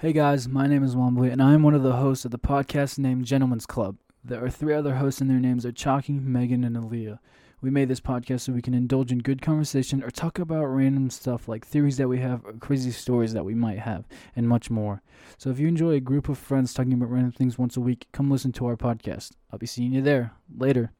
Hey guys, my name is Wombly, and I am one of the hosts of the podcast named Gentlemen's Club. There are three other hosts, and their names are Chalky, Megan, and Aaliyah. We made this podcast so we can indulge in good conversation or talk about random stuff like theories that we have or crazy stories that we might have, and much more. So if you enjoy a group of friends talking about random things once a week, come listen to our podcast. I'll be seeing you there. Later.